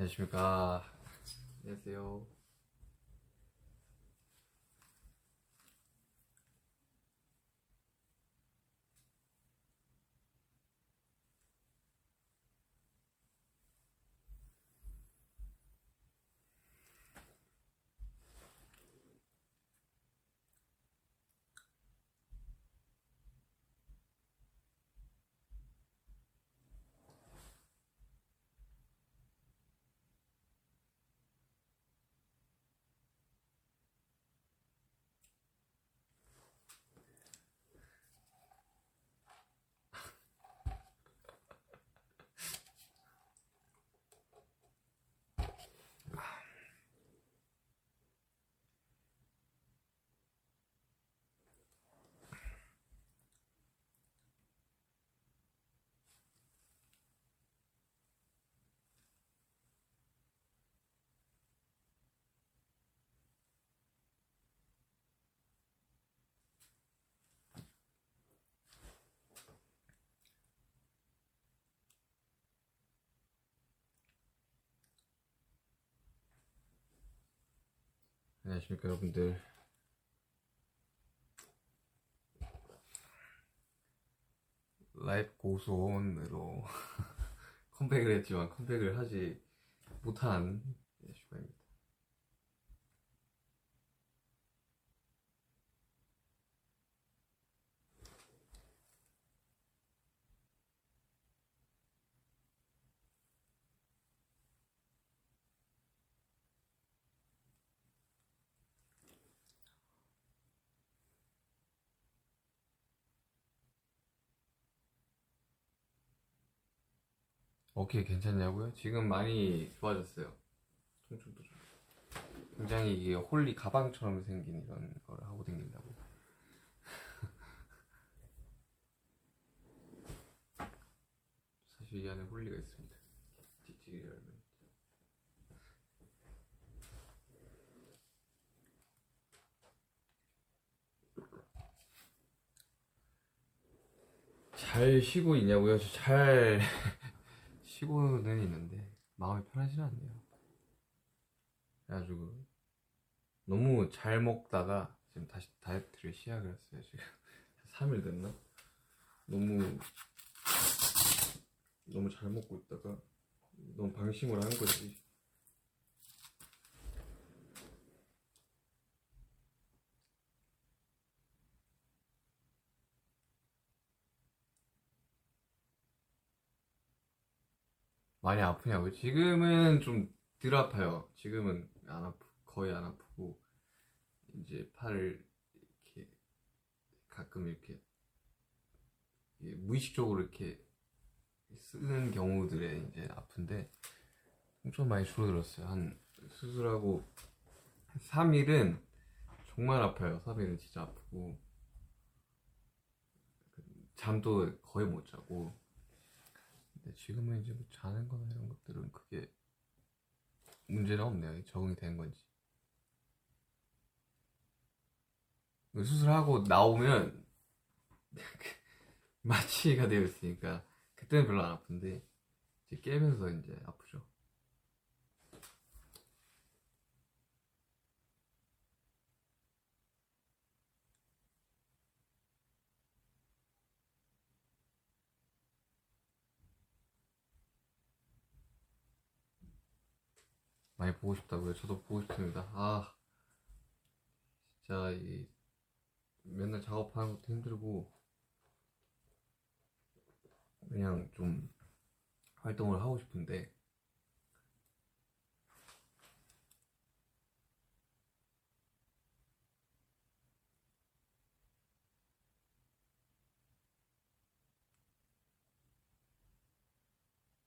안녕하십니까. 안녕하세요. 안녕하십니까, 여러분들. 라이브 고소원으로 컴백을 했지만 컴백을 하지 못한 슈가입니다. 오케이, 괜찮냐고요? 지금 많이 좋아졌어요. 통증도 좀. 굉장히 이게 홀리 가방처럼 생긴 이런 걸 하고 다닌다고. 사실 이 안에 홀리가 있습니다. 잘 쉬고 있냐고요? 저잘 쉬고는 있는데 마음이 편하지는 않네요. 그래가지고 너무 잘 먹다가 지금 다시 다이어트를 시작을 했어요. 지금 3일 됐나? 너무 너무 잘 먹고 있다가 너무 방심을 한 거지. 많이 아프냐고요? 지금은 좀 덜 아파요. 지금은 안 아프, 거의 안 아프고, 이제 팔을 이렇게 가끔 이렇게 무의식적으로 이렇게 쓰는 경우들에 이제 아픈데 엄청 많이 줄어들었어요. 한 수술하고 3일은 정말 아파요. 3일은 진짜 아프고 잠도 거의 못 자고 지금은 이제 뭐 자는 거나 이런 것들은 크게 문제는 없네요. 적응이 된 건지. 수술하고 나오면 마취가 되어 있으니까 그때는 별로 안 아픈데 이제 깨면서 이제 아프죠. 많이 보고 싶다고요. 저도 보고 싶습니다. 아, 진짜 이 맨날 작업하는 것도 힘들고 그냥 좀 활동을 하고 싶은데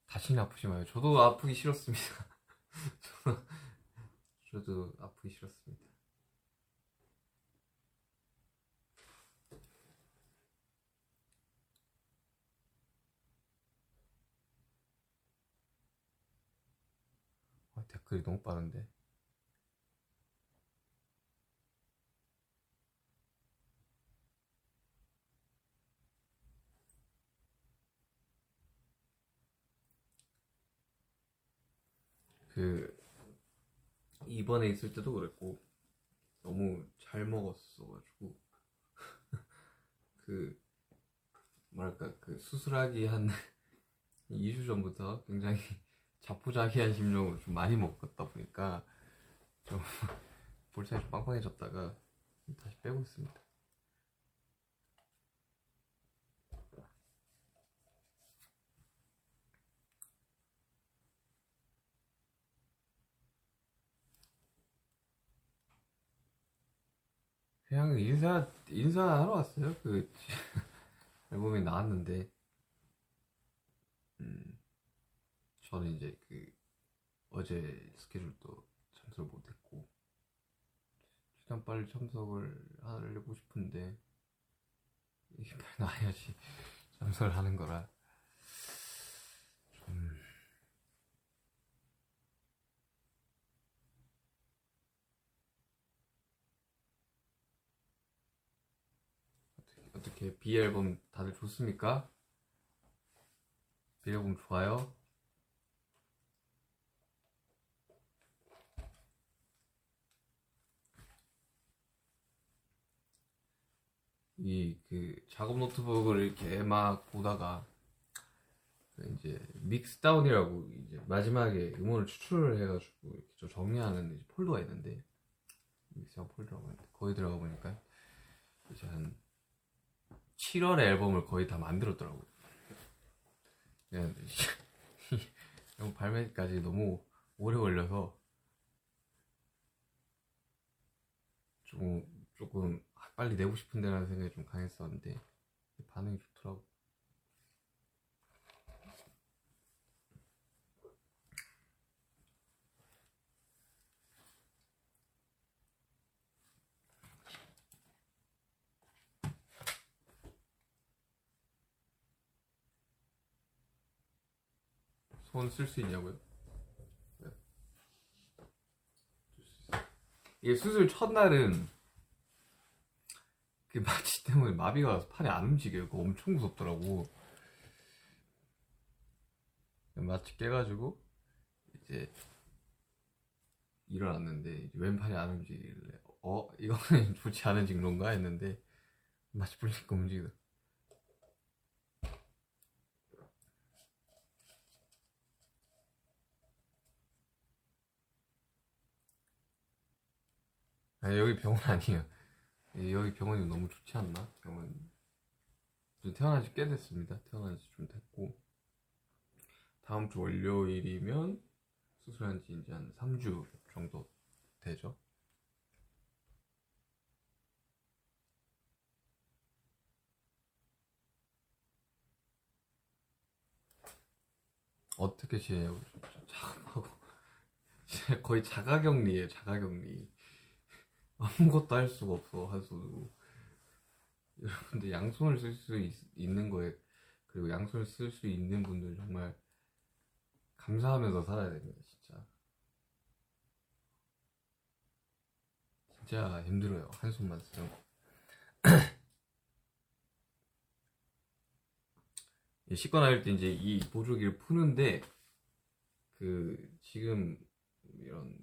다시는 아프지 마요. 저도 아프기 싫었습니다. 저도, 저도 아프기 싫었습니다. 아, 댓글이 너무 빠른데. 그 이번에 있을 때도 그랬고 너무 잘 먹었어가지고 그 뭐랄까 그 수술하기 한 2주 전부터 굉장히 자포자기한 심정으로 좀 많이 먹었다 보니까 좀 볼살이 좀 빵빵해졌다가 다시 빼고 있습니다. 그냥 인사 인사하러 왔어요. 그 앨범이 나왔는데 음 저는 이제 그 어제 스케줄도 참석을 못했고 최대한 빨리 참석을 하려고 싶은데 이게 빨리 나야지 참석을 하는 거라 좀 어떻게, BE 앨범 다들 좋습니까? BE 앨범 좋아요? 이 그 작업 노트북을 이렇게 막 보다가 그 이제 mixdown이라고 이제 마지막에 음원을 추출을 해가지고 이렇게 좀 정리하는 폴더가 있는데 믹스다운 폴더라고 거기 들어가 보니까 이제 한 7월에 앨범을 거의 다 만들었더라고요. 앨범 발매까지 너무 오래 걸려서 좀 조금 빨리 내고 싶은데라는 생각이 좀 강했었는데 반응이 좋더라고. 손 쓸 수 있냐고요? 네. 이게 수술 첫날은 그 마취 때문에 마비가 와서 팔이 안 움직여요. 그거 엄청 무섭더라고. 마취 깨가지고 이제 일어났는데 왼팔이 안 움직이길래 어 이거는 좋지 않은 징조인가 했는데 마취 풀리니까 움직이더. 아 여기 병원 아니에요. 예, 여기 병원이 너무 좋지 않나? 병원. 저 태어난 지 꽤 됐습니다. 태어난 지 좀 됐고. 다음 주 월요일이면 수술한 지 이제 한 3주 정도 되죠. 어떻게 지내요? 자하고 거의 자가격리에요, 자가격리. 아무것도 할 수가 없어. 한 손으로 여러분들 양손을 쓸 수 있는 거에 그리고 양손을 쓸 수 있는 분들 정말 감사하면서 살아야 됩니다 진짜. 진짜 힘들어요. 한 손만 쓰는 거 씻고 나올 때 이제 이 보조기를 푸는데 그 지금 이런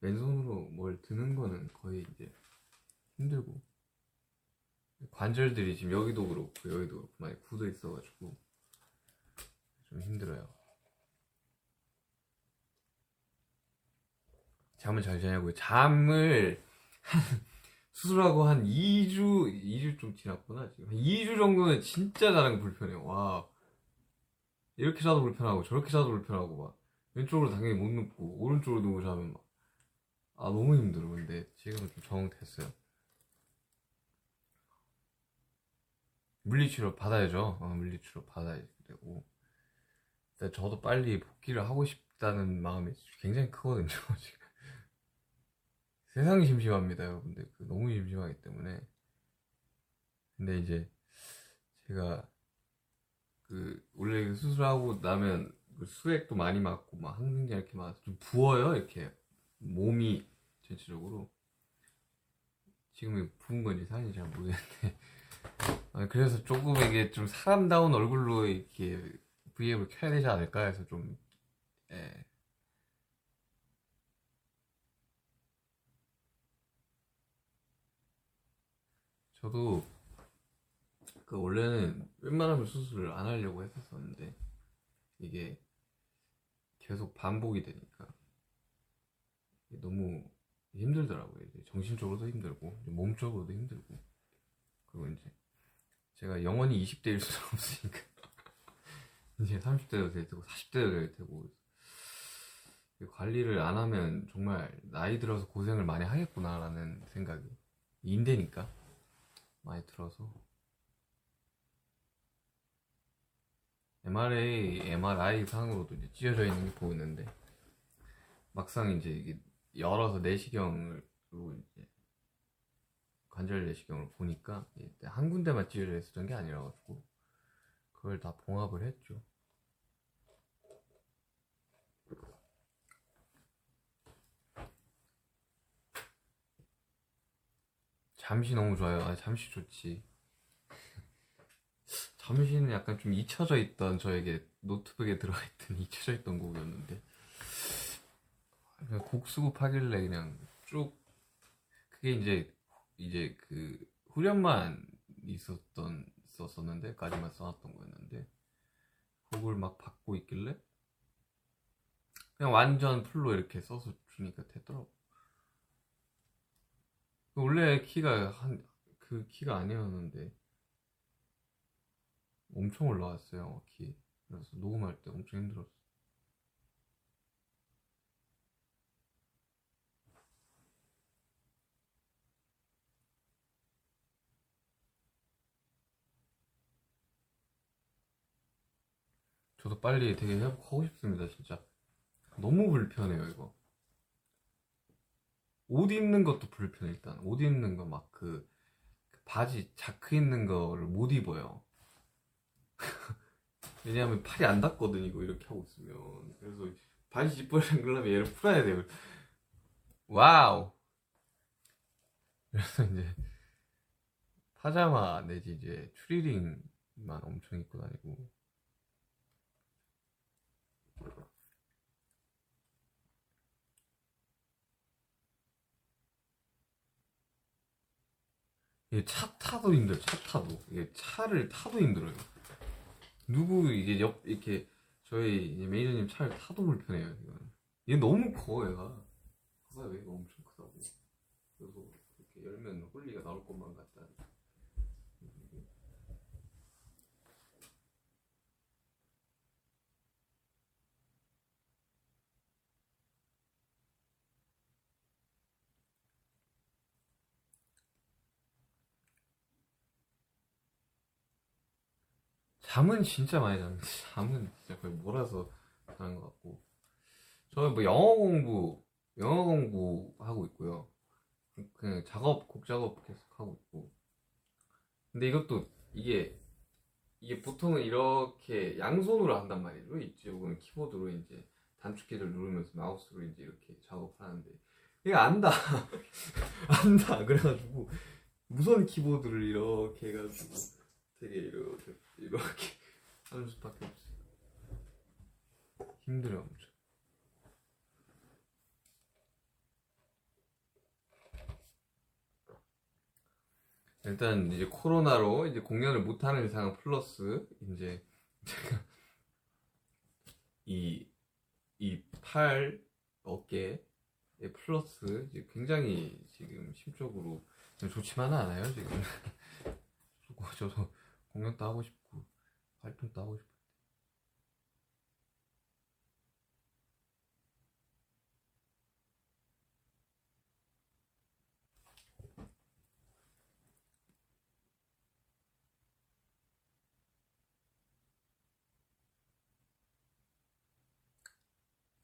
왼손으로 뭘 드는 거는 거의 이제 힘들고 관절들이 지금 여기도 그렇고 여기도 그렇고 많이 굳어 있어가지고 좀 힘들어요. 잠을 잘 자냐고요? 잠을 한 수술하고 한 2주 2주 좀 지났구나 지금 2주 정도는 진짜 자는 거 불편해요. 와 이렇게 자도 불편하고 저렇게 자도 불편하고 막 왼쪽으로 당연히 못 눕고 오른쪽으로 누워 자면 막 아, 너무 힘들어. 근데 지금은 좀 적응됐어요. 물리치료 받아야죠. 어, 물리치료 받아야 되고. 근데 저도 빨리 복귀를 하고 싶다는 마음이 굉장히 크거든요, 지금. 세상이 심심합니다, 여러분들. 그 너무 심심하기 때문에. 근데 이제, 제가, 그, 원래 수술하고 나면 그 수액도 많이 맞고, 막 항생제 이렇게 맞아서 좀 부어요, 이렇게. 몸이 전체적으로 지금 부은 건지 사진이 잘 모르겠는데 아, 그래서 조금 이게 좀 사람다운 얼굴로 이렇게 V앱을 켜야 되지 않을까 해서 좀 예. 저도 그 원래는 웬만하면 수술을 안 하려고 했었었는데 이게 계속 반복이 되니까 너무 힘들더라고요. 이제 정신적으로도 힘들고 몸적으로도 힘들고. 그리고 이제 제가 영원히 20대일 수는 없으니까. 이제 30대도 될 테고 40대도 될 테고. 관리를 안 하면 정말 나이 들어서 고생을 많이 하겠구나라는 생각이 인대니까 많이 들어서. MRA, MRI 상으로도 이제 찢어져 있는 게 보이는데 막상 이제 이게 열어서 내시경으로 이제 관절 내시경을 보니까 한 군데만 찢어져 있었던 게 아니라 가지고 그걸 다 봉합을 했죠. 잠시 너무 좋아요. 아, 잠시 좋지. 잠시는 약간 좀 잊혀져 있던 저에게 노트북에 들어가 있던 잊혀져 있던 곡이었는데 곡 수급하길래 그냥 쭉 그게 이제 이제 그 후렴만 있었던 썼었는데 까지만 써놨던 거였는데 곡을 막 받고 있길래 그냥 완전 풀로 이렇게 써서 주니까 되더라고. 원래 키가 한 그 키가 아니었는데 엄청 올라왔어요 키. 그래서 녹음할 때 엄청 힘들었어. 저도 빨리 되게 회복하고 싶습니다, 진짜. 너무 불편해요, 이거. 옷 입는 것도 불편해, 일단. 옷 입는 거 막 그, 그 바지, 자크 입는 거를 못 입어요. 왜냐하면 팔이 안 닿거든, 이거 이렇게 하고 있으면. 그래서 바지 지퍼를 그러면 얘를 풀어야 돼요. 와우! 그래서 이제, 파자마 내지 이제 추리링만 엄청 입고 다니고. 차 타도 힘들어, 차 타도. 이게 차를 타도 힘들어요. 누구, 이게 옆, 이렇게, 저희 이제 매니저님 차를 타도 불편해요, 이거는. 얘 너무 커, 얘가. 가사가 얘가 엄청 크다고. 그래서 이렇게 열면 홀리가 나올 것만 같다. 잠은 진짜 많이 자는데 잠은 진짜 거의 몰아서 자는 것 같고. 저는 뭐 영어 공부 영어 공부 하고 있고요. 그냥 작업 곡 작업 계속 하고 있고. 근데 이것도 이게 이게 보통은 이렇게 양손으로 한단 말이죠. 이쪽은 키보드로 이제 단축키를 누르면서 마우스로 이제 이렇게 작업하는데. 이게 안다. 안다. 그래가지고 무선 키보드를 이렇게 해가지고 되게 이렇게 이렇게 하는 수밖에 없어요. 힘들어요, 엄청. 일단 이제 코로나로 이제 공연을 못 하는 상황 플러스 이제 제가 이이 팔 어깨 플러스 이제 굉장히 지금 심적으로 좋지만은 않아요 지금. 저도 공연도 하고 싶 고 활동도 하고 싶고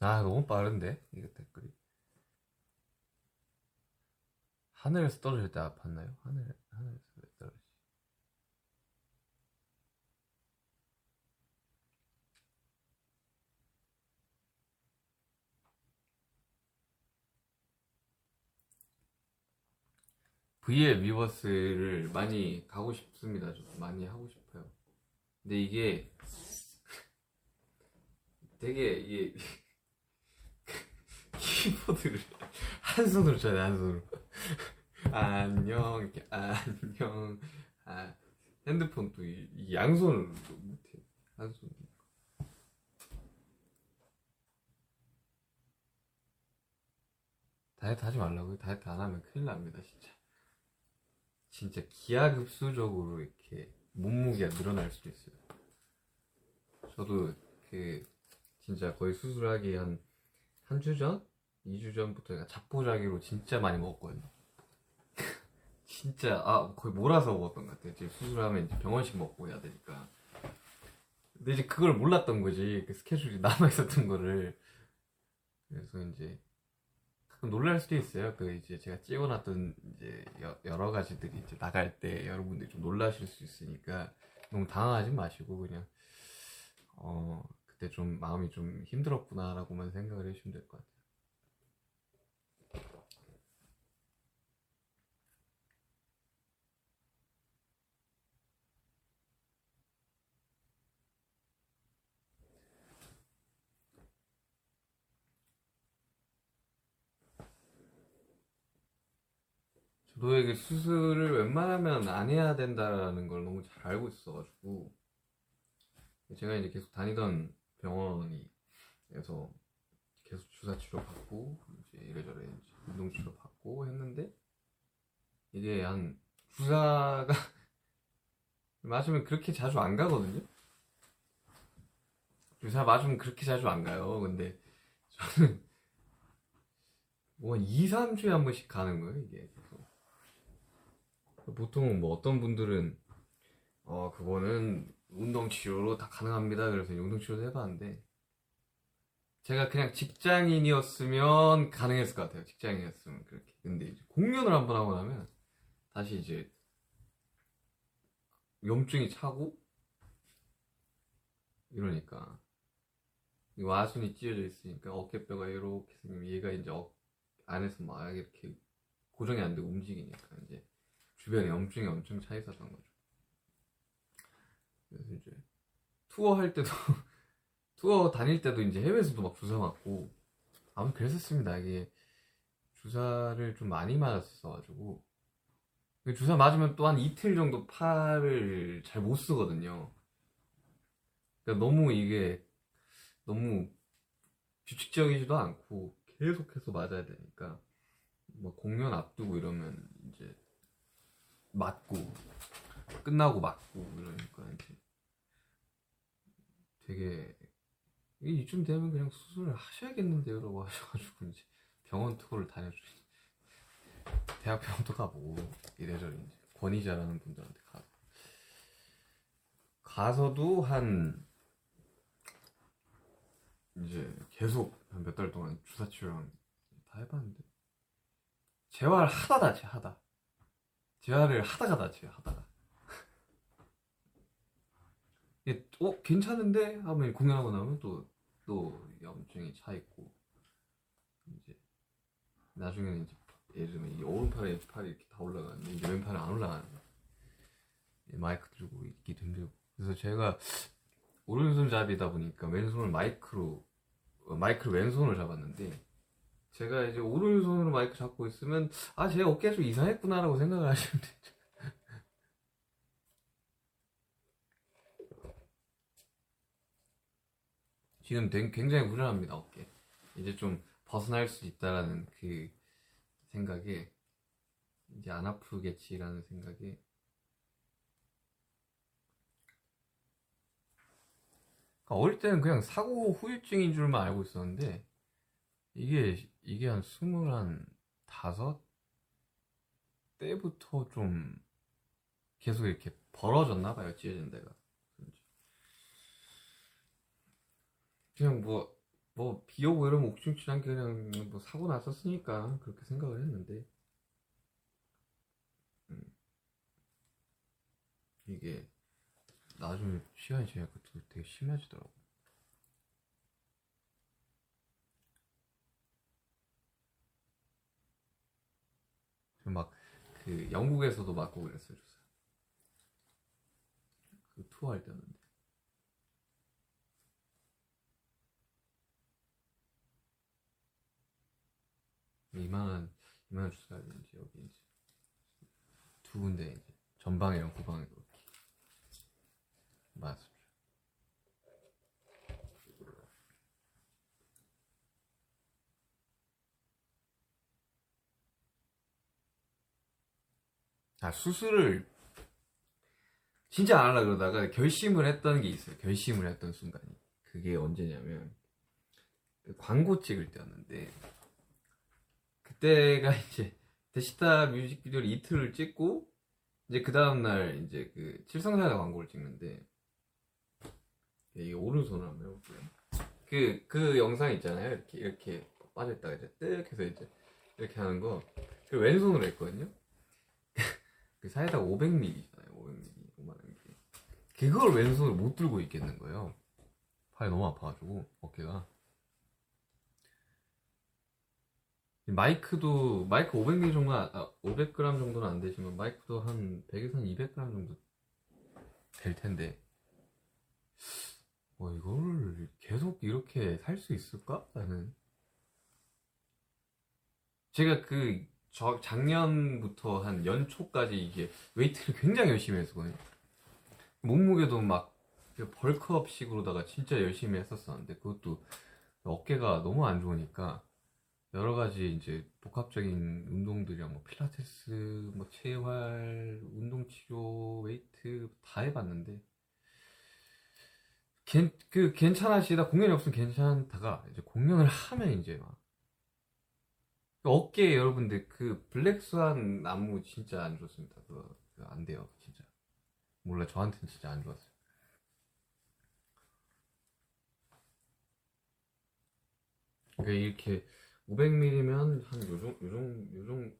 아 너무 빠른데? 이거 댓글이. 하늘에서 떨어질 때 아팠나요? 하늘 하늘에서 떨어지 VL 위버스를 많이 가고 싶습니다. 좀 많이 하고 싶어요. 근데 이게 되게 이게 키보드를 한 손으로 쳐야 돼, 한 손으로. 안녕 이렇게 안녕 아 핸드폰 또이 양손으로 못해 한 손 다이어트 하지 말라고요 다이어트 안 하면 큰일 납니다 진짜 진짜 기하급수적으로 이렇게 몸무게가 늘어날 수도 있어요 저도 그 진짜 거의 수술하기 한 한 주 전? 2주 전부터 자포자기로 진짜 많이 먹었거든요. 진짜 아 거의 몰아서 먹었던 것 같아요. 지금 수술하면 이제 병원식 먹고 해야 되니까. 근데 이제 그걸 몰랐던 거지. 그 스케줄이 남아 있었던 거를. 그래서 이제 놀랄 수도 있어요. 그 이제 제가 찍어놨던 이제 여- 여러 가지들이 이제 나갈 때 여러분들이 좀 놀라실 수 있으니까 너무 당황하지 마시고 그냥 어 그때 좀 마음이 좀 힘들었구나라고만 생각을 해주시면 될 것 같아요. 저도 이게 수술을 웬만하면 안 해야 된다라는 걸 너무 잘 알고 있어가지고 제가 이제 계속 다니던 병원이에서 계속 주사 치료 받고 이제 이래저래 이제 운동 치료 받고 했는데 이게 한 주사가 맞으면 그렇게 자주 안 가거든요. 주사 맞으면 그렇게 자주 안 가요. 근데 저는 뭐 2, 3주에 한 번씩 가는 거예요, 이게. 보통 뭐 어떤 분들은 어 그거는 운동 치료로 다 가능합니다. 그래서 운동 치료도 해봤는데 제가 그냥 직장인이었으면 가능했을 것 같아요. 직장인이었으면 그렇게. 근데 이제 공연을 한 번 하고 나면 다시 이제 염증이 차고 이러니까 이 와순이 찢어져 있으니까 어깨뼈가 이렇게 생기면 얘가 이제 어- 안에서 막 이렇게 고정이 안 되고 움직이니까 이제 주변에 염증이 엄청 차 있었던 거죠. 그래서 이제 투어 할 때도 투어 다닐 때도 이제 해외에서도 막 주사 맞고 아무튼 그랬었습니다. 이게 주사를 좀 많이 맞았어가지고 그 주사 맞으면 또 한 이틀 정도 팔을 잘 못 쓰거든요. 그러니까 너무 이게 너무 규칙적이지도 않고 계속해서 맞아야 되니까 뭐 공연 앞두고 이러면 이제 맞고 끝나고 맞고 이러니까 이제 되게 이- 이쯤 되면 그냥 수술을 하셔야겠는데요라고 하셔가지고 이제 병원 투어를 다녀주시 대학 병원도 가보고 이래저래 이제 권위자라는 분들한테 가 가서도 한 이제 계속 한 몇 달 동안 주사 치료랑 다 해봤는데 재활 하다 다치 하다 재활을 하다가 다쳐요 하다가. 이게 어 괜찮은데? 하면 공연하고 나면 또 또 염증이 차 있고. 이제 나중에는 이제 예를 들면 이 오른팔에 팔이 이렇게 다 올라가는데 이제 왼팔은 안 올라가는 거야. 마이크 들고 있기도 힘들고. 그래서 제가 오른손잡이다 보니까 왼손을 마이크로 어, 마이크를 왼손으로 잡았는데 제가 이제 오른손으로 마이크 잡고 있으면 아 제 어깨가 좀 이상했구나라고 생각을 하시면 되죠. 지금 굉장히 불안합니다 어깨. 이제 좀 벗어날 수 있다라는 그 생각에 이제 안 아프겠지라는 생각에. 그러니까 어릴 때는 그냥 사고 후유증인 줄만 알고 있었는데 이게 이게 한 스물한 다섯 때부터 좀 계속 이렇게 벌어졌나 봐요 찢어진 데가. 그냥 뭐 뭐 비 오고 이러면 옥중치한 게 그냥 뭐 사고 났었으니까 그렇게 생각을 했는데. 음, 이게 나중에 시간이 지나니까 또 되게 심해지더라고. 막 그 영국에서도 맞고 그랬어요. 그 투어 할 때였는데. 이만한 이만한 주사가 있는지 여기 이제 두 군데 이제 전방이랑 후방에 그렇게 맞습 아 수술을 진짜 안 하려고 그러다가 결심을 했던 게 있어요. 결심을 했던 순간이. 그게 언제냐면 그 광고 찍을 때였는데 그때가 이제 데시타 뮤직비디오를 이틀을 찍고 이제 그 다음날 이제 그 칠성사가 광고를 찍는데 이게 오른손을 한번 해볼게요. 그, 그 영상 있잖아요. 이렇게, 이렇게 빠졌다가 이제 뜩 해서 이제 이렇게 하는 거. 그 왼손으로 했거든요. 그 사이다가 500ml잖아요. 500ml. 5만원 게. 그걸 왼손으로 못 들고 있겠는 거예요. 팔이 너무 아파가지고, 어깨가. 마이크도, 마이크 500ml 정도, 아, 500g 정도는 안 되지만, 마이크도 한 100에서 한 200g 정도 될 텐데, 뭐, 이거를 계속 이렇게 살 수 있을까? 나는. 제가 그, 저, 작년부터 한 연초까지 이게 웨이트를 굉장히 열심히 했었거든요. 몸무게도 막 bulk up식으로다가 진짜 열심히 했었었는데, 그것도 어깨가 너무 안 좋으니까, 여러 가지 이제 복합적인 운동들이랑 뭐 필라테스, 뭐 재활, 운동 치료, 웨이트 다 해봤는데, 괜, 그, 괜찮아지다, 공연이 없으면 괜찮다가, 이제 공연을 하면 이제 막, 어깨 여러분들, 그, 블랙스완 안무 진짜 안 좋습니다. 그거, 그거 안 돼요, 진짜. 몰라, 저한테는 진짜 안 좋았어요. 그러니까 이렇게, 500ml면 한 요정, 요정, 요정,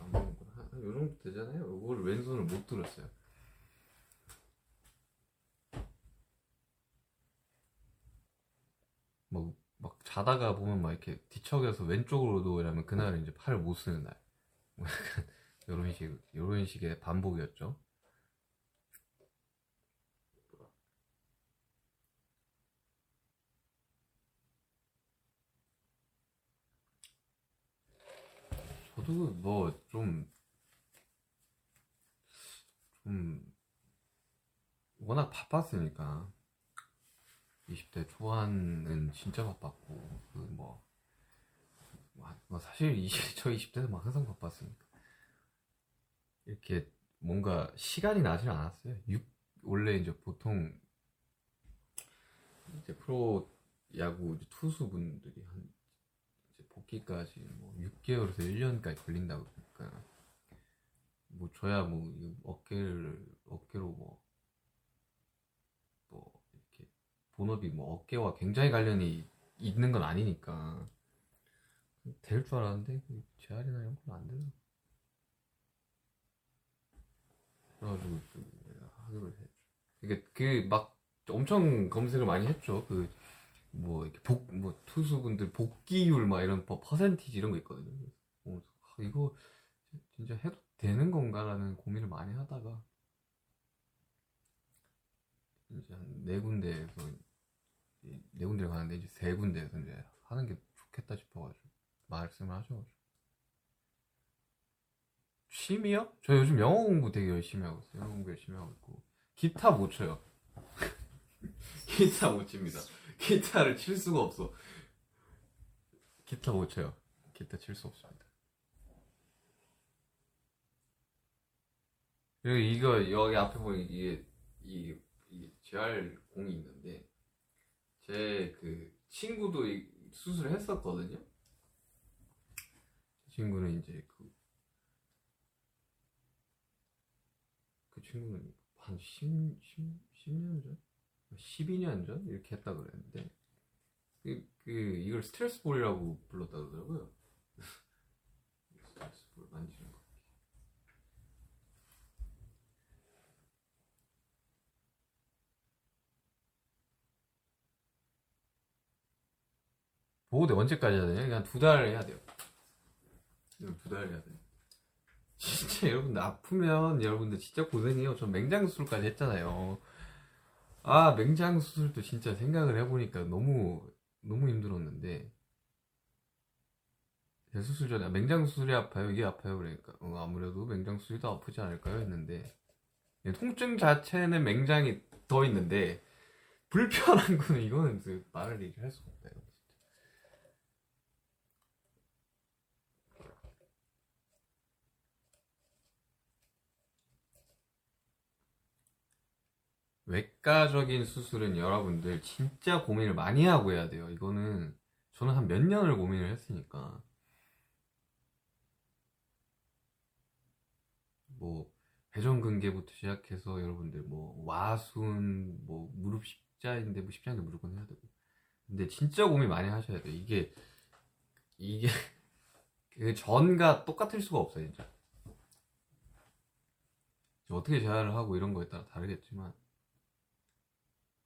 안 먹는구나. 한, 한 요정도 되잖아요. 이걸 왼손을 못 들었어요. 막, 막 자다가 보면 막 이렇게 뒤척여서 왼쪽으로 이러면 그날은 이제 팔을 못 쓰는 날. 뭐 약간 이런 식, 이런 식의 반복이었죠. 저도 뭐 좀, 좀, 워낙 바빴으니까. 20대 초반은 진짜 바빴고, 그 뭐, 뭐 사실 20, 저 20대도 막 항상 바빴으니까. 이렇게 뭔가 시간이 나질 않았어요. 6, 원래 이제 보통, 이제 프로 야구 이제 투수분들이 한, 이제 복귀까지 뭐 6개월에서 1년까지 걸린다고 그러니까, 뭐 저야 뭐 어깨를, 어깨로 뭐, 뭐, 이렇게 본업이 뭐 어깨와 굉장히 관련이 있는 건 아니니까. 될 줄 알았는데 그 재활이나 이런 건 안 되더라고. 그래가지고 그 하기로 했죠 이게 그 막 엄청 검색을 많이 했죠. 그뭐 이렇게 복 뭐 투수분들 복귀율 막 이런 퍼- 퍼센티지 이런 거 있거든요. 어, 아, 이거 진짜 해도 되는 건가라는 고민을 많이 하다가 이제 한 네 군데에서 이- 네 군데를 가는데 이제 세 군데에서 이제 하는 게 좋겠다 싶어가지고 말씀을 하셔가지고 취미요? 저 요즘 영어 공부 되게 열심히 하고 있어요. 영어 공부 열심히 하고 있고 기타 못 쳐요. 기타 못 칩니다. 기타를 칠 수가 없어. 기타 못 쳐요. 기타 칠 수 없습니다. 그리고 이거 여기 앞에 보면 이게 이, 이 재활 공이 있는데 제 그 친구도 이 수술을 했었거든요. 제 친구는 이제 그, 그 친구는 한 10, 10, 10 년 전? 12년 전? 이렇게 했다 그랬는데, 그, 그, 이걸 스트레스 볼이라고 불렀다 그러더라고요. 스트레스 볼 만지는 거. 보호대 언제까지 해야 되냐? 그냥 두 달 해야 돼요. 두 달 해야 돼. 진짜 여러분들 아프면 여러분들 진짜 고생해요. 전 맹장 수술까지 했잖아요. 아 맹장 수술도 진짜 생각을 해보니까 너무 너무 힘들었는데 대수술 전에 맹장 수술이 아파요 이게 아파요 그러니까 어, 아무래도 맹장 수술이 더 아프지 않을까요 했는데 예, 통증 자체는 맹장이 더 있는데 불편한 거는 이거는 그 말을 얘기할 수가 이 외과적인 수술은 여러분들 진짜 고민을 많이 하고 해야 돼요. 이거는 저는 한 몇 년을 고민을 했으니까 뭐 회전근개부터 시작해서 여러분들 뭐 와순 뭐 무릎 십자인데 뭐 십자인데 무조건 해야 되고 근데 진짜 고민 많이 하셔야 돼요. 이게 이게 그 전과 똑같을 수가 없어요 진짜. 어떻게 재활을 하고 이런 거에 따라 다르겠지만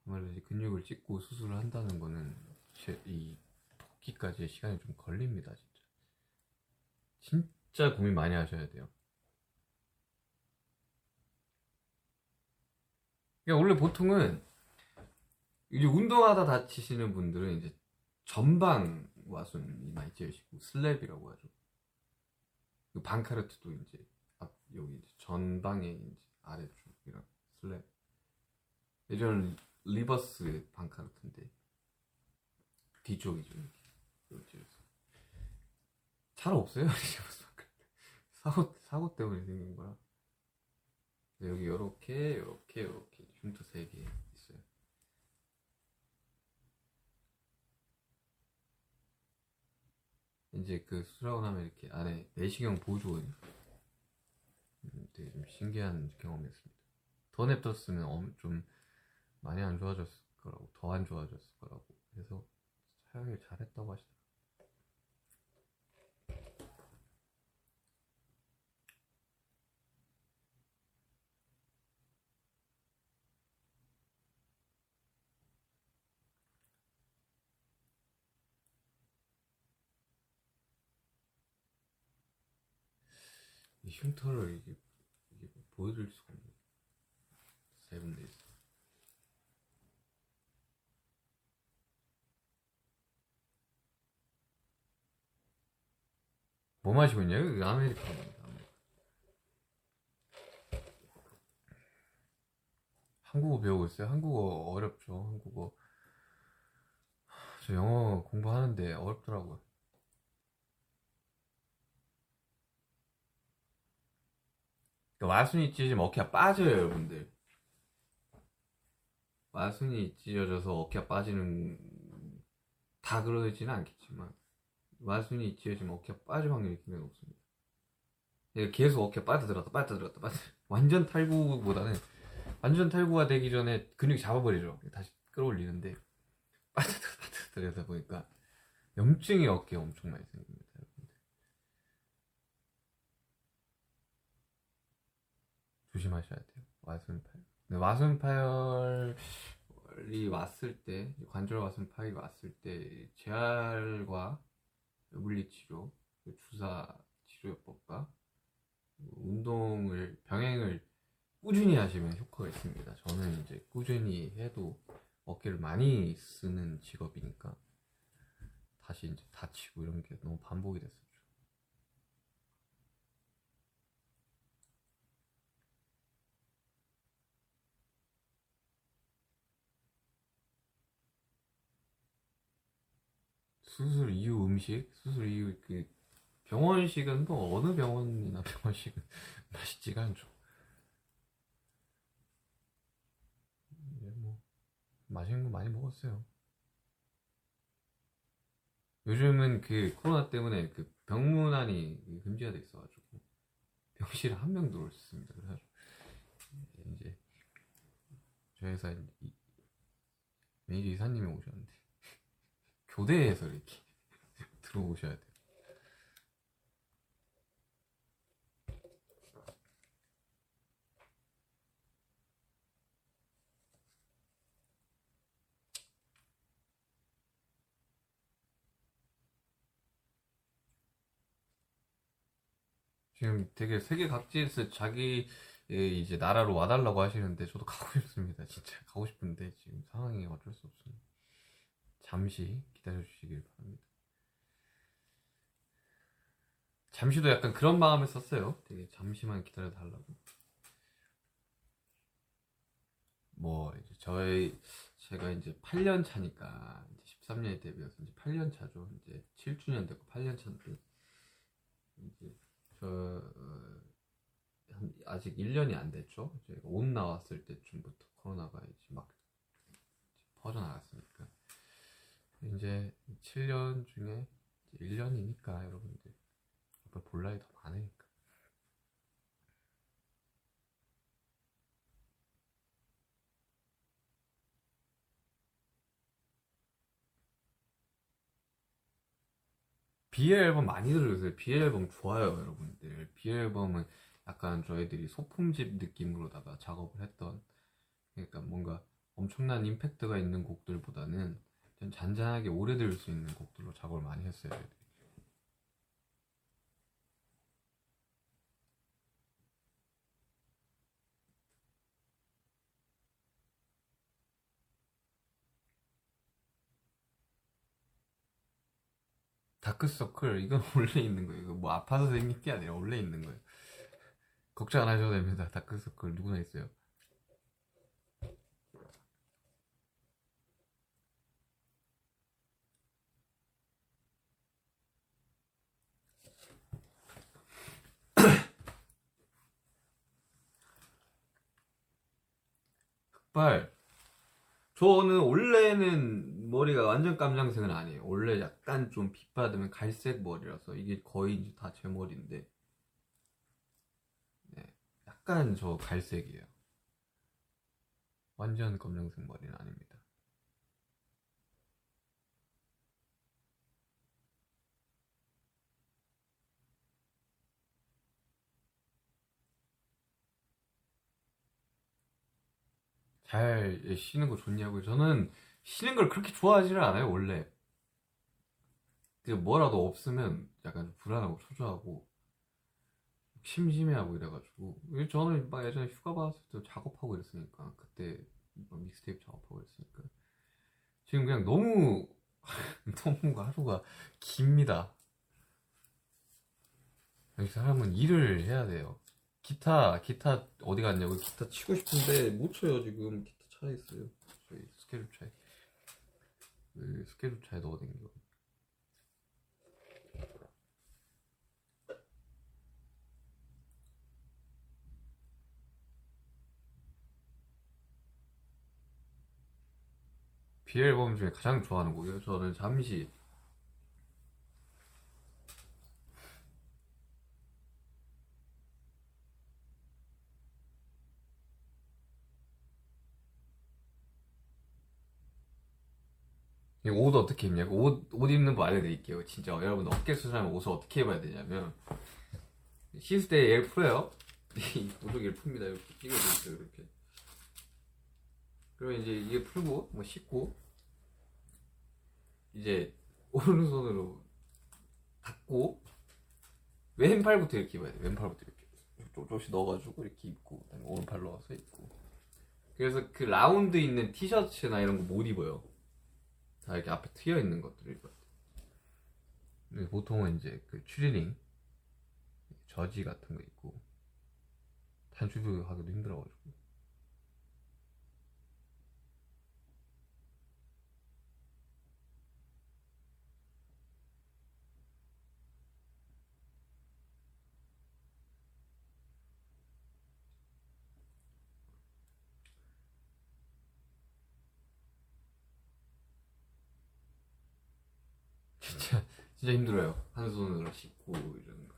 아무래도 이제 근육을 찍고 수술을 한다는 거는 제- 이 복귀까지의 시간이 좀 걸립니다 진짜. 진짜 고민 많이 하셔야 돼요. 그러니까 원래 보통은 이제 운동하다 다치시는 분들은 이제 전방 와순이 많이 찌으시고 슬랩이라고 하죠. 그 Bankart도 이제 앞 여기 이제 전방에 이제 아래쪽이랑 SLAP. 예전 reverse Bankart인데 뒤쪽이죠 이렇게 이렇게 해서 잘 없어요? reverse Bankart. 사고 사고 때문에 생긴 거라. 여기 요렇게 요렇게 요렇게 흉터 세 개 있어요. 이제 그 수술하고 나면 이렇게 안에 내시경 보조원이 음, 되게 좀 신기한 경험이었습니다. 더 냅뒀으면 엄- 좀 많이 안 좋아졌을 거라고 더 안 좋아졌을 거라고. 그래서 사용을 잘했다고 하시더라고요. 이 흉터를 이게, 이게 보여드릴 수가 없네. Seven Days 뭐 마시고 있냐고? 이거. 아메리카노. 한국어 배우고 있어요? 한국어 어렵죠. 한국어. 저 영어 공부하는데 어렵더라고요. 그러니까 와순이 찢어지면 어깨가 빠져요, 여러분들. 와순이 찢어져서 어깨가 빠지는 다 그러지는 않겠지만 와순이 찢어지면 어깨가 빠질 확률이 굉장히 높습니다. 얘가 계속 어깨가 빠져들었다 빠져들었다 빠져 완전 탈구보다는 완전 탈구가 되기 전에 근육이 잡아버리죠. 다시 끌어올리는데 빠져들어 빠져들어서 보니까 염증이 어깨에 엄청 많이 생깁니다. 여러분들. 조심하셔야 돼요. 와순파열. 와순파열이 왔을 때 관절 와순 파열이 왔을 때 재활과 물리치료, 그 주사 치료법과 운동을 병행을 꾸준히 하시면 효과가 있습니다. 저는 이제 꾸준히 해도 어깨를 많이 쓰는 직업이니까 다시 이제 다치고 이런 게 너무 반복이 됐었죠. 수술 이후 음식, 수술 이후 그 병원식은 뭐 어느 병원이나 병원식은 맛있지가 않죠. 뭐 맛있는 거 많이 먹었어요. 요즘은 그 코로나 때문에 그 병문안이 금지가 돼 있어가지고 병실에 한 명 들어올 수 있습니다. 그래가지고 이제 저희 회사 이- 매니저 이사님이 오셨는데 교대에서 이렇게 들어오셔야 돼요. 지금 되게 세계 각지에서 자기 이제 나라로 와달라고 하시는데 저도 가고 싶습니다. 진짜 가고 싶은데 지금 상황이 어쩔 수 없습니다. 잠시 기다려 주시길 바랍니다. 잠시도 약간 그런 마음을 썼어요. 되게 잠시만 기다려 달라고. 뭐 이제 저희 제가 이제 8년 차니까 이제 13년에 데뷔해서 이제 8년 차죠. 이제 7주년 됐고 8년 차인데 이제 저 아직 1년이 안 됐죠. 제가 옷 나왔을 때쯤부터 코로나가 이제 막 퍼져나갔으니까 이제 7년 중에 1년이니까 여러분들 앞으로 볼 나이 더 많으니까 비엘 앨범 많이 들으세요. 비엘 앨범 좋아요, 여러분들. 비엘 앨범은 약간 저희들이 소품집 느낌으로다가 작업을 했던 그러니까 뭔가 엄청난 임팩트가 있는 곡들보다는 좀 잔잔하게 오래 들을 수 있는 곡들로 작업을 많이 했어요. 다크서클 이건 원래 있는 거예요. 이거 뭐 아파서 생긴 게 아니라 원래 있는 거예요. 걱정 안 하셔도 됩니다. 다크서클 누구나 있어요. 발 저는 원래는 머리가 완전 깜장색은 아니에요. 원래 약간 좀 빛 받으면 갈색 머리라서 이게 거의 다 제 머리인데, 네, 약간 저 갈색이에요. 완전 검정색 머리는 아닙니다. 잘 쉬는 거 좋냐고요? 저는 쉬는 걸 그렇게 좋아하지를 않아요, 원래. 그 뭐라도 없으면 약간 좀 불안하고 초조하고 심심해하고 이래가지고 저는 막 예전에 휴가 받았을 때 작업하고 이랬으니까 그때 막 믹스테이프 작업하고 이랬으니까 지금 그냥 너무 너무 하루가 깁니다. 이 사람은 일을 해야 돼요. 기타 기타 어디 갔냐고 기타 치고 싶은데 못 쳐요 지금 기타 차에 있어요. 저희 스케줄 차에 그 스케줄 차에 넣어댕겨. 비앨범 중에 가장 좋아하는 곡이에요. 저는 잠시 옷 어떻게 입냐고 옷, 옷 입는 법 알려드릴게요. 진짜 여러분 어깨 수술하면 옷을 어떻게 입어야 되냐면 씻을 때 얘를 풀어요. 이 보조개를 풉니다. 이렇게 있어요. 이렇게. 그러면 이제 이게 풀고 뭐 씻고 이제 오른손으로 닫고 왼팔부터 이렇게 입어야 돼. 왼팔부터 이렇게 조금씩 넣어가지고 이렇게 입고 그다음에 오른팔 넣어서 입고 그래서 그 라운드 있는 티셔츠나 이런 거 못 입어요. 다 이렇게 앞에 트여 있는 입어야 돼. 근데 보통은 이제 그 추리닝 저지 같은 거 입고 단추도 하기도 힘들어가지고 진짜 힘들어요. 한 손으로 씻고 이러는 거.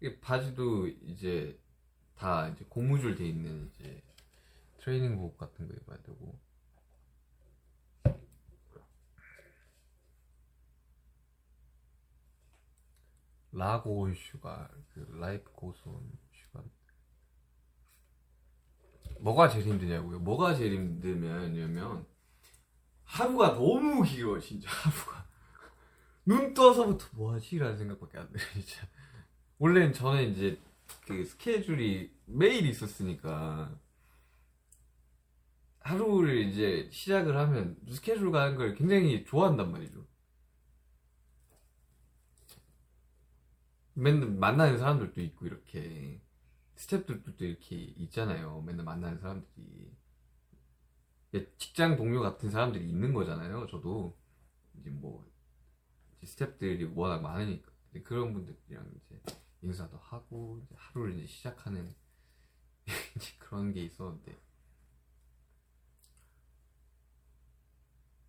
이 바지도 이제 다 이제 고무줄 돼 있는 이제 트레이닝복 같은 거 입어야 되고. 라고 슈가 그 Life Goes On 슈가 뭐가 제일 힘드냐고요? 뭐가 제일 힘들면냐면 하루가 너무 길어 진짜 하루가 눈 떠서부터 뭐하지? 라는 생각밖에 안 들어요, 진짜. 원래는 저는 이제 그 스케줄이 매일 있었으니까 하루를 이제 시작을 하면 스케줄 가는 걸 굉장히 좋아한단 말이죠. 맨날 만나는 사람들도 있고 이렇게 스태프들도 이렇게 있잖아요. 맨날 만나는 사람들이 예, 직장 동료 같은 사람들이 있는 거잖아요. 저도 이제 뭐 스태프들이 워낙 많으니까 그런 분들이랑 이제 인사도 하고 이제 하루를 이제 시작하는 이제 그런 게 있었는데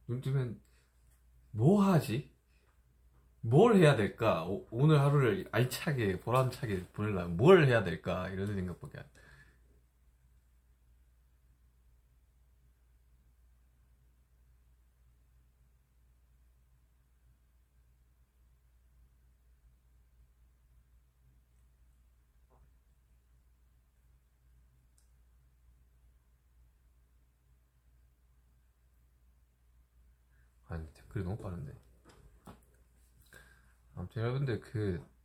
눈 뜨면 뭐 하지? 뭘 해야 될까? 오, 오늘 하루를 알차게 보람차게 보내려면 뭘 해야 될까? 이런 생각밖에 안. 아니 너무 빠른데. 아무튼 여러분들 그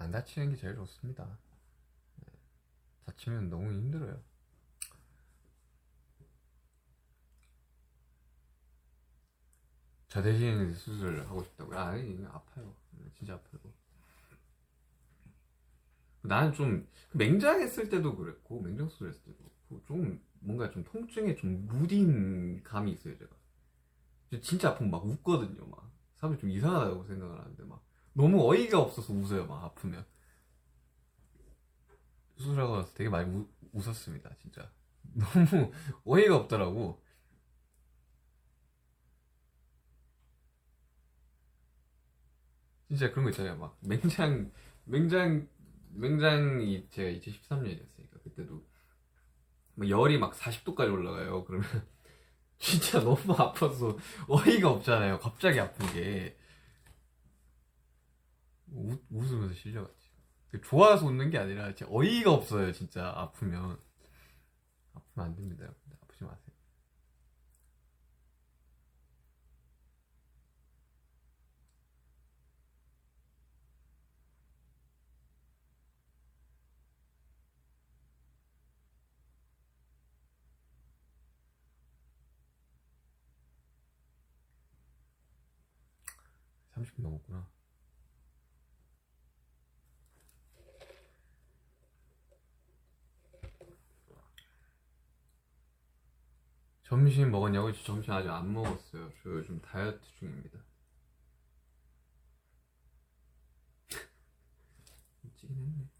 안 다치는 게 제일 좋습니다. 네. 다치면 너무 힘들어요. 저 대신 수술을 하고 싶다고요? 아니 아파요. 진짜 아파요. 나는 좀 맹장했을 때도 그랬고 맹장 수술했을 때도 그렇고 좀 뭔가 좀 통증에 좀 무딘 감이 있어요 제가. 진짜 아프면 막 웃거든요 막. 사람이 좀 이상하다고 생각을 하는데 막. 너무 어이가 없어서 웃어요 막 아프면. 수술하고 나서 되게 많이 우, 웃었습니다 진짜. 너무 어이가 없더라고. 진짜 그런 거 있잖아요 막. 맹장 맹장 맹장이 제가 2013년이었으니까 그때도. 막 열이 막 40도까지 올라가요 그러면 진짜 너무 아파서 어이가 없잖아요. 갑자기 아픈 게. 웃, 웃으면서 실려갔지. 좋아서 웃는 게 아니라 어이가 없어요. 진짜 아프면. 아프면 안 됩니다. 30분 넘었구나. 점심 먹었냐고? 점심 아직 안 먹었어요. 저 요즘 다이어트 중입니다. 찌긴 했네.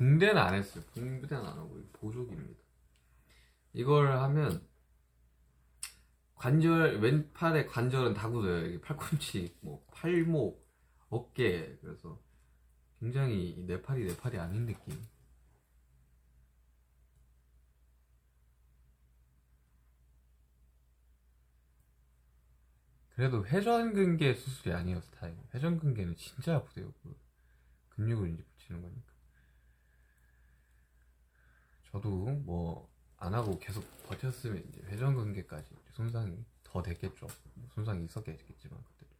붕대는 안 했어요. 붕대는 안 하고 보조기입니다. 이걸 하면 관절 왼팔의 관절은 다 굳어요. 팔꿈치, 뭐 팔목, 어깨 그래서 굉장히 내 팔이 내 팔이 아닌 느낌. 그래도 회전근개 수술이 아니어서 다행이에요. 회전근개는 진짜 아프대요. 그 근육을 이제 붙이는 거니까. 저도 뭐 안 하고 계속 버텼으면 이제 회전근개까지 손상이 더 됐겠죠. 손상이 있었겠지만 그때도.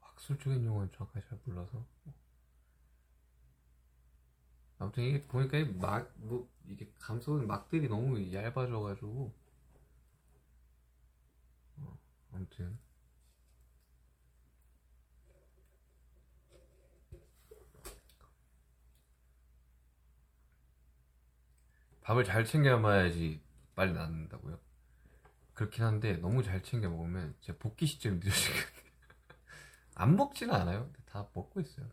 학술적인 용어는 정확하게 잘 몰라서. 아무튼 이게 보니까 막, 뭐, 이게 감소는 막들이 너무 얇아져가지고. 어, 아무튼. 밥을 잘 챙겨 먹어야지 빨리 낫는다고요? 그렇긴 한데 너무 잘 챙겨 먹으면 제 복귀 시점이 늦어지거든요. 안 먹지는 않아요. 다 먹고 있어요.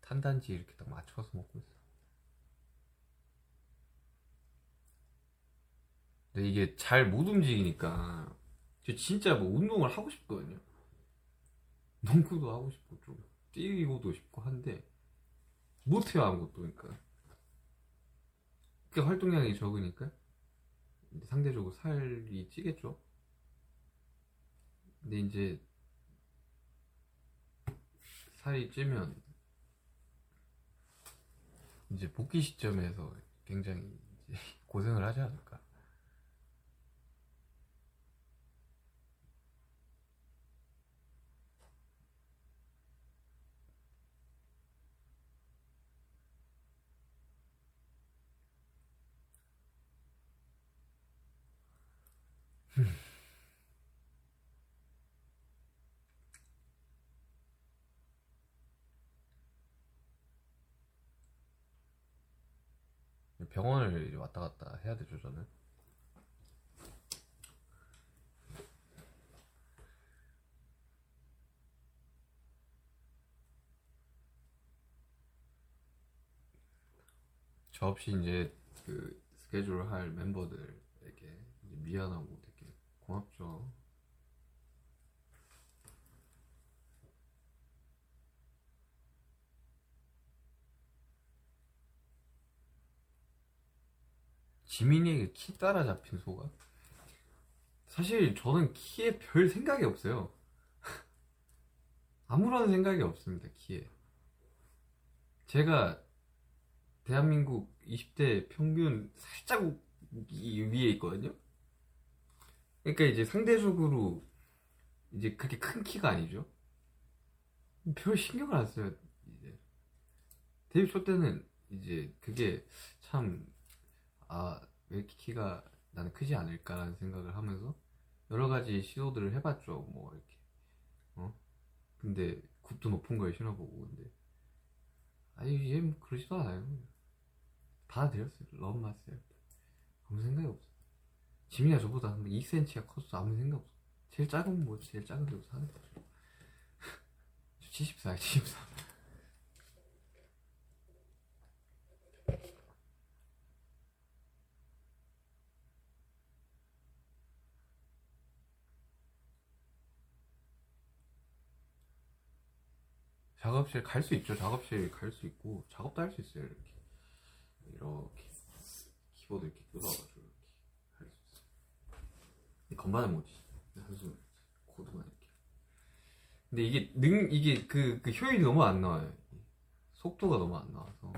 탄단지 이렇게 딱 맞춰서 먹고 있어요. 근데 이게 잘 못 움직이니까 저 진짜 뭐 운동을 하고 싶거든요. 농구도 하고 싶고 좀 뛰고도 싶고 한데 못해요 아무것도 그러니까. 활동량이 적으니까 상대적으로 살이 찌겠죠. 근데 이제 살이 찌면 이제 복귀 시점에서 굉장히 고생을 하지 않을까. 병원을 왔다 갔다 해야 되죠 저는. 저 없이 이제 그 스케줄 할 멤버들에게 미안하고 되게 고맙죠 지민이에게 키 따라잡힌 소감? 사실 저는 키에 별 생각이 없어요. 아무런 생각이 없습니다, 키에. 제가 대한민국 20대 평균 살짝 이- 위에 있거든요? 그러니까 이제 상대적으로 이제 그렇게 큰 키가 아니죠? 별 신경을 안 써요, 이제. 데뷔 초 때는 이제 그게 참 아, 왜 이렇게 키가 나는 크지 않을까라는 생각을 하면서 여러 가지 시도들을 해봤죠. 뭐 이렇게 어? 근데 굽도 높은 걸 신어보고 근데 아니 얘뭐 그러지도 않아요. 받아들였어요. Love myself예요. 아무 생각이 없어. 지민이가 저보다 한 2cm가 컸어. 아무 생각 없어. 제일 작은 뭐 제일 작은 데로 사는 거죠. 저 74야 74. 작업실 갈 수 있죠. 작업실 갈 수 있고 작업도 할 수 있어요. 이렇게 이렇게 키보드 이렇게 뜯어가지고 이렇게 할 수 있어. 근데 건반은 못지. 한숨 코드만 이렇게. 근데 이게 능 이게 그, 그 효율이 너무 안 나와요. 속도가 너무 안 나와서.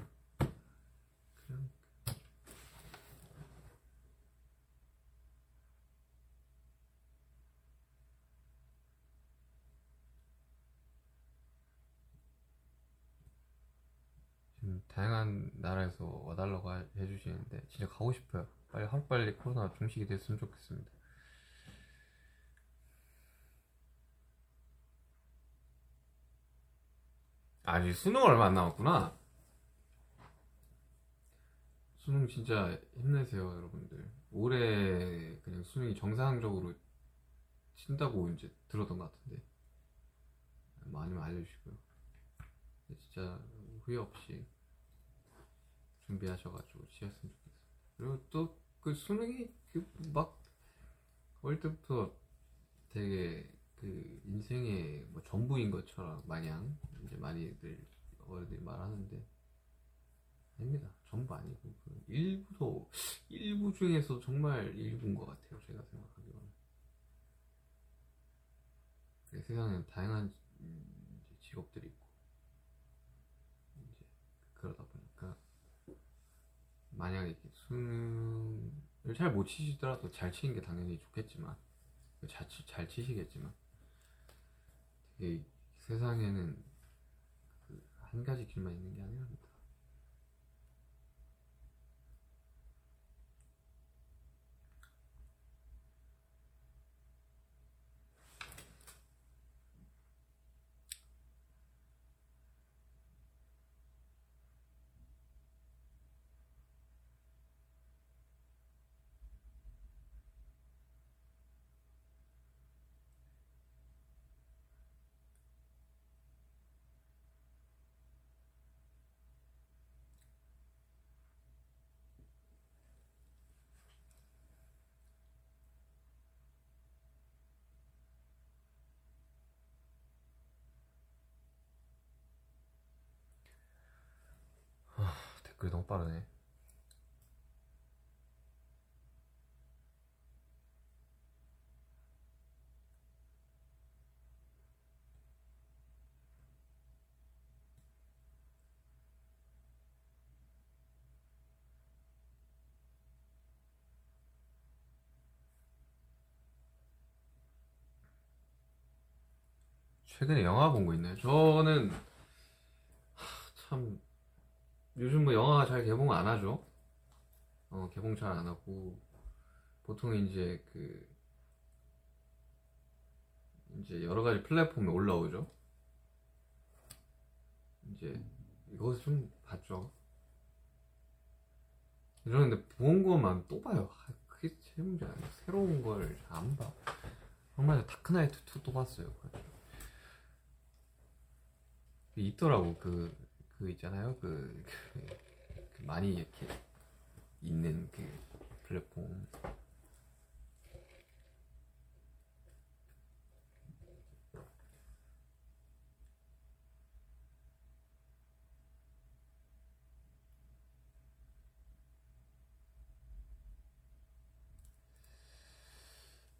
다양한 나라에서 와달라고 하- 해주시는데 진짜 가고 싶어요. 빨리 하루빨리 코로나 종식이 됐으면 좋겠습니다. 아직 수능 얼마 안 남았구나. 수능 진짜 힘내세요, 여러분들. 올해 그냥 수능이 정상적으로 친다고 이제 들었던 것 같은데 많이 알려주시고요. 진짜 후회 없이 준비하셔가지고 치셨으면 좋겠어요. 그리고 또 그 수능이 그막 어릴 때부터 되게 그 인생의 뭐 전부인 것처럼 마냥 이제 많이들 어른들이 말하는데 아닙니다. 전부 아니고 그 일부도 일부 중에서 정말 일부인 것 같아요. 제가 생각하기로는 그 세상에 다양한 음, 직업들이 있고 이제 그러다 보니까 만약에 수능을 잘 못 치시더라도 잘 치는 게 당연히 좋겠지만 잘, 치, 잘 치시겠지만 되게 세상에는 그 한 가지 길만 있는 게 아니랍니다. 댓글이 너무 빠르네. 최근에 영화 본 거 있나요? 저는 하, 참 요즘 뭐 영화 잘 개봉 안 하죠. 어, 개봉 잘 안 하고 보통 이제 그 이제 여러 가지 플랫폼에 올라오죠. 이제 이거 좀 봤죠. 이러는데 본 것만 또 봐요. 아, 그게 제 문제 아니야. 새로운 걸잘안 봐. 얼마 전에 다크나이트 2또 봤어요. 그래가지고. 있더라고 그, 그 있잖아요. 그, 그, 그 많이 이렇게 있는 그 플랫폼.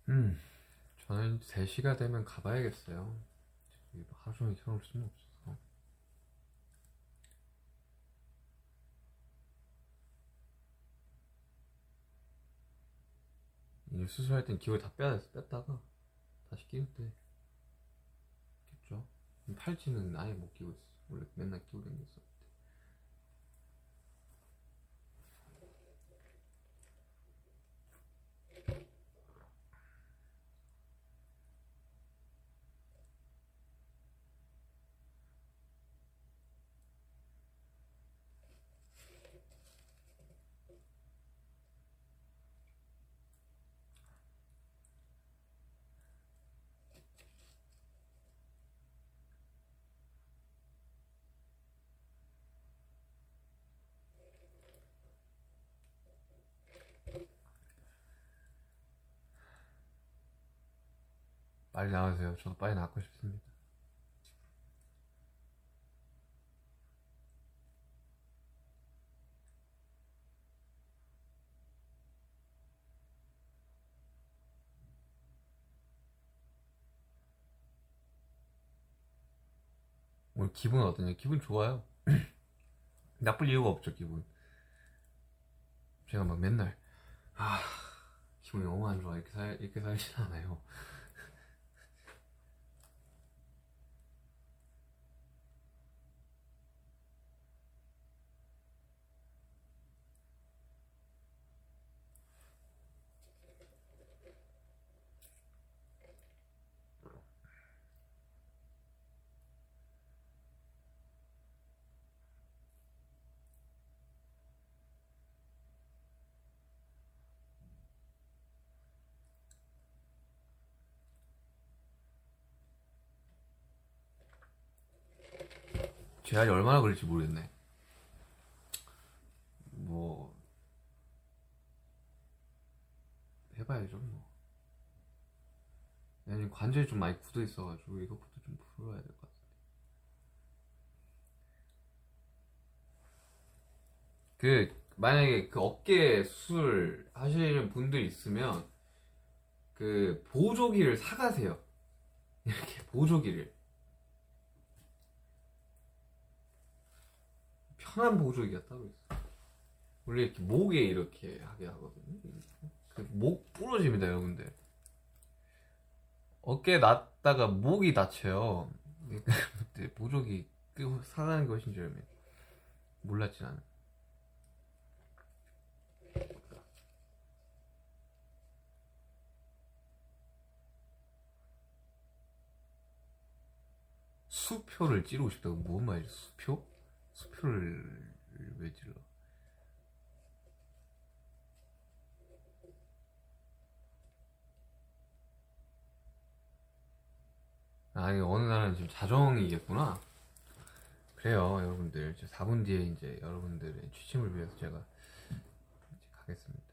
음, 저는 3시가 되면 가봐야겠어요. 하루 종일 켜놓을 수는 없어 서. 이 수술할 땐 기울 다 빼야 돼, 뺐다가 다시 끼울 때 겠죠. 팔찌는 아예 못 끼고 있어. 원래 맨날 끼고 다녔어. 빨리 나와주세요. 저도 빨리 나고 싶습니다. 오늘 기분 어떠냐? 기분 좋아요. 나쁠 이유가 없죠, 기분. 제가 막 맨날, 아, 기분이 너무 안 좋아. 이렇게 살, 이렇게 살진 않아요. 제한이 얼마나 걸릴지 모르겠네. 뭐 해봐야죠 뭐. 지금 관절이 좀 많이 굳어 있어가지고 이것부터 좀 풀어야 될 것 같아. 그 만약에 그 어깨 수술 하시는 분들 있으면 그 보조기를 사가세요. 이렇게 보조기를. 편한 보조기가 따로 있어. 원래 이렇게 목에 이렇게 하게 하거든요. 그 목 부러집니다, 여러분들. 어깨 놨다가 목이 다쳐요. 보조기 그 사가는 것인 줄 몰랐지 나는. 수표를 찌르고 싶다고 뭔 말이지? 수표? 수표를 왜 찔러? 아니 어느 날은 지금 자정이겠구나. 그래요, 여러분들. 4분 뒤에 이제 여러분들의 취침을 위해서 제가 가겠습니다.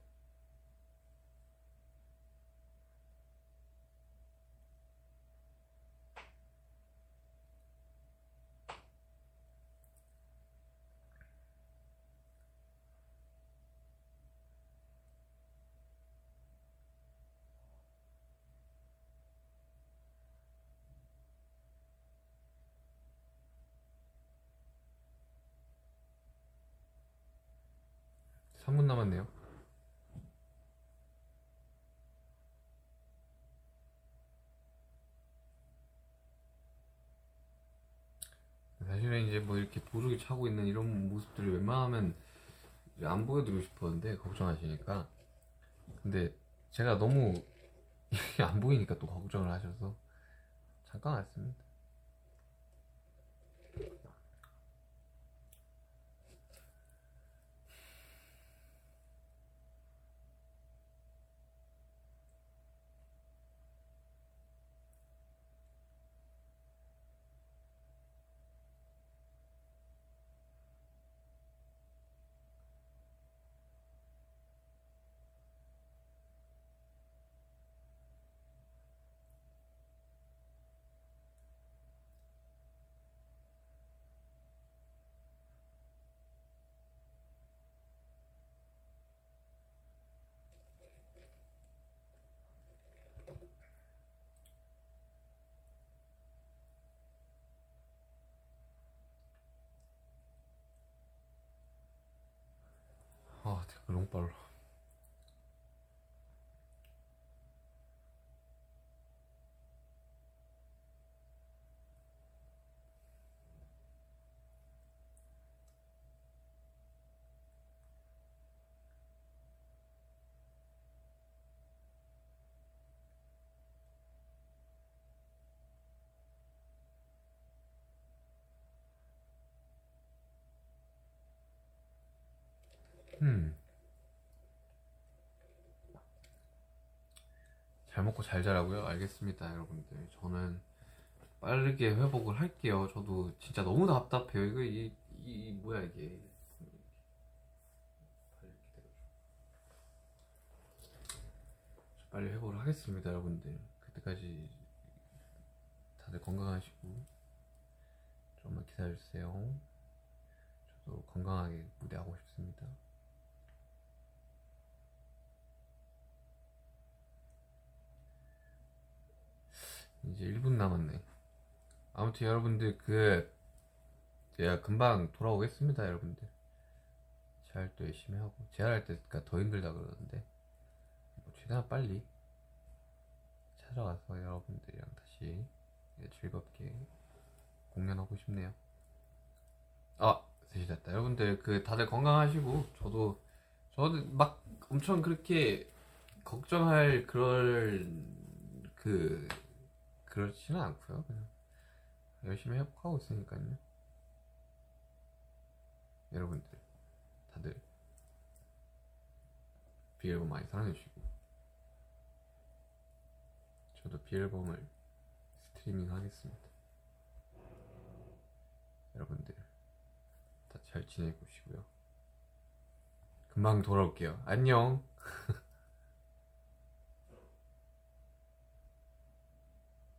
남았네요. 사실은 이제 뭐 이렇게 보조기 차고 있는 이런 모습들을 웬만하면 안 보여드리고 싶었는데 걱정하시니까 근데 제가 너무 안 보이니까 또 걱정을 하셔서 잠깐 왔습니다. 아, 댓글 너무 빨라. 음. 잘 먹고 잘 자라고요? 알겠습니다, 여러분들. 저는 빠르게 회복을 할게요. 저도 진짜 너무 답답해요. 이거 이, 이 뭐야 이게? 빨리 회복을 하겠습니다, 여러분들. 그때까지 다들 건강하시고 조금만 기다려주세요. 저도 건강하게 무대하고 싶습니다. 이제 1분 남았네. 아무튼 여러분들 그 제가 금방 돌아오겠습니다, 여러분들. 재활도 열심히 하고 재활할 때가 더 힘들다 그러는데 뭐 최대한 빨리 찾아가서 여러분들이랑 다시 즐겁게 공연하고 싶네요. 아, 3시 됐다. 여러분들 그 다들 건강하시고 저도 저도 막 엄청 그렇게 걱정할 그럴 그 그렇지는 않고요. 그냥 열심히 회복하고 있으니까요. 여러분들 다들 비앨범 많이 사랑해주시고 저도 비앨범을 스트리밍 하겠습니다. 여러분들 다 잘 지내고 계시고요. 금방 돌아올게요. 안녕.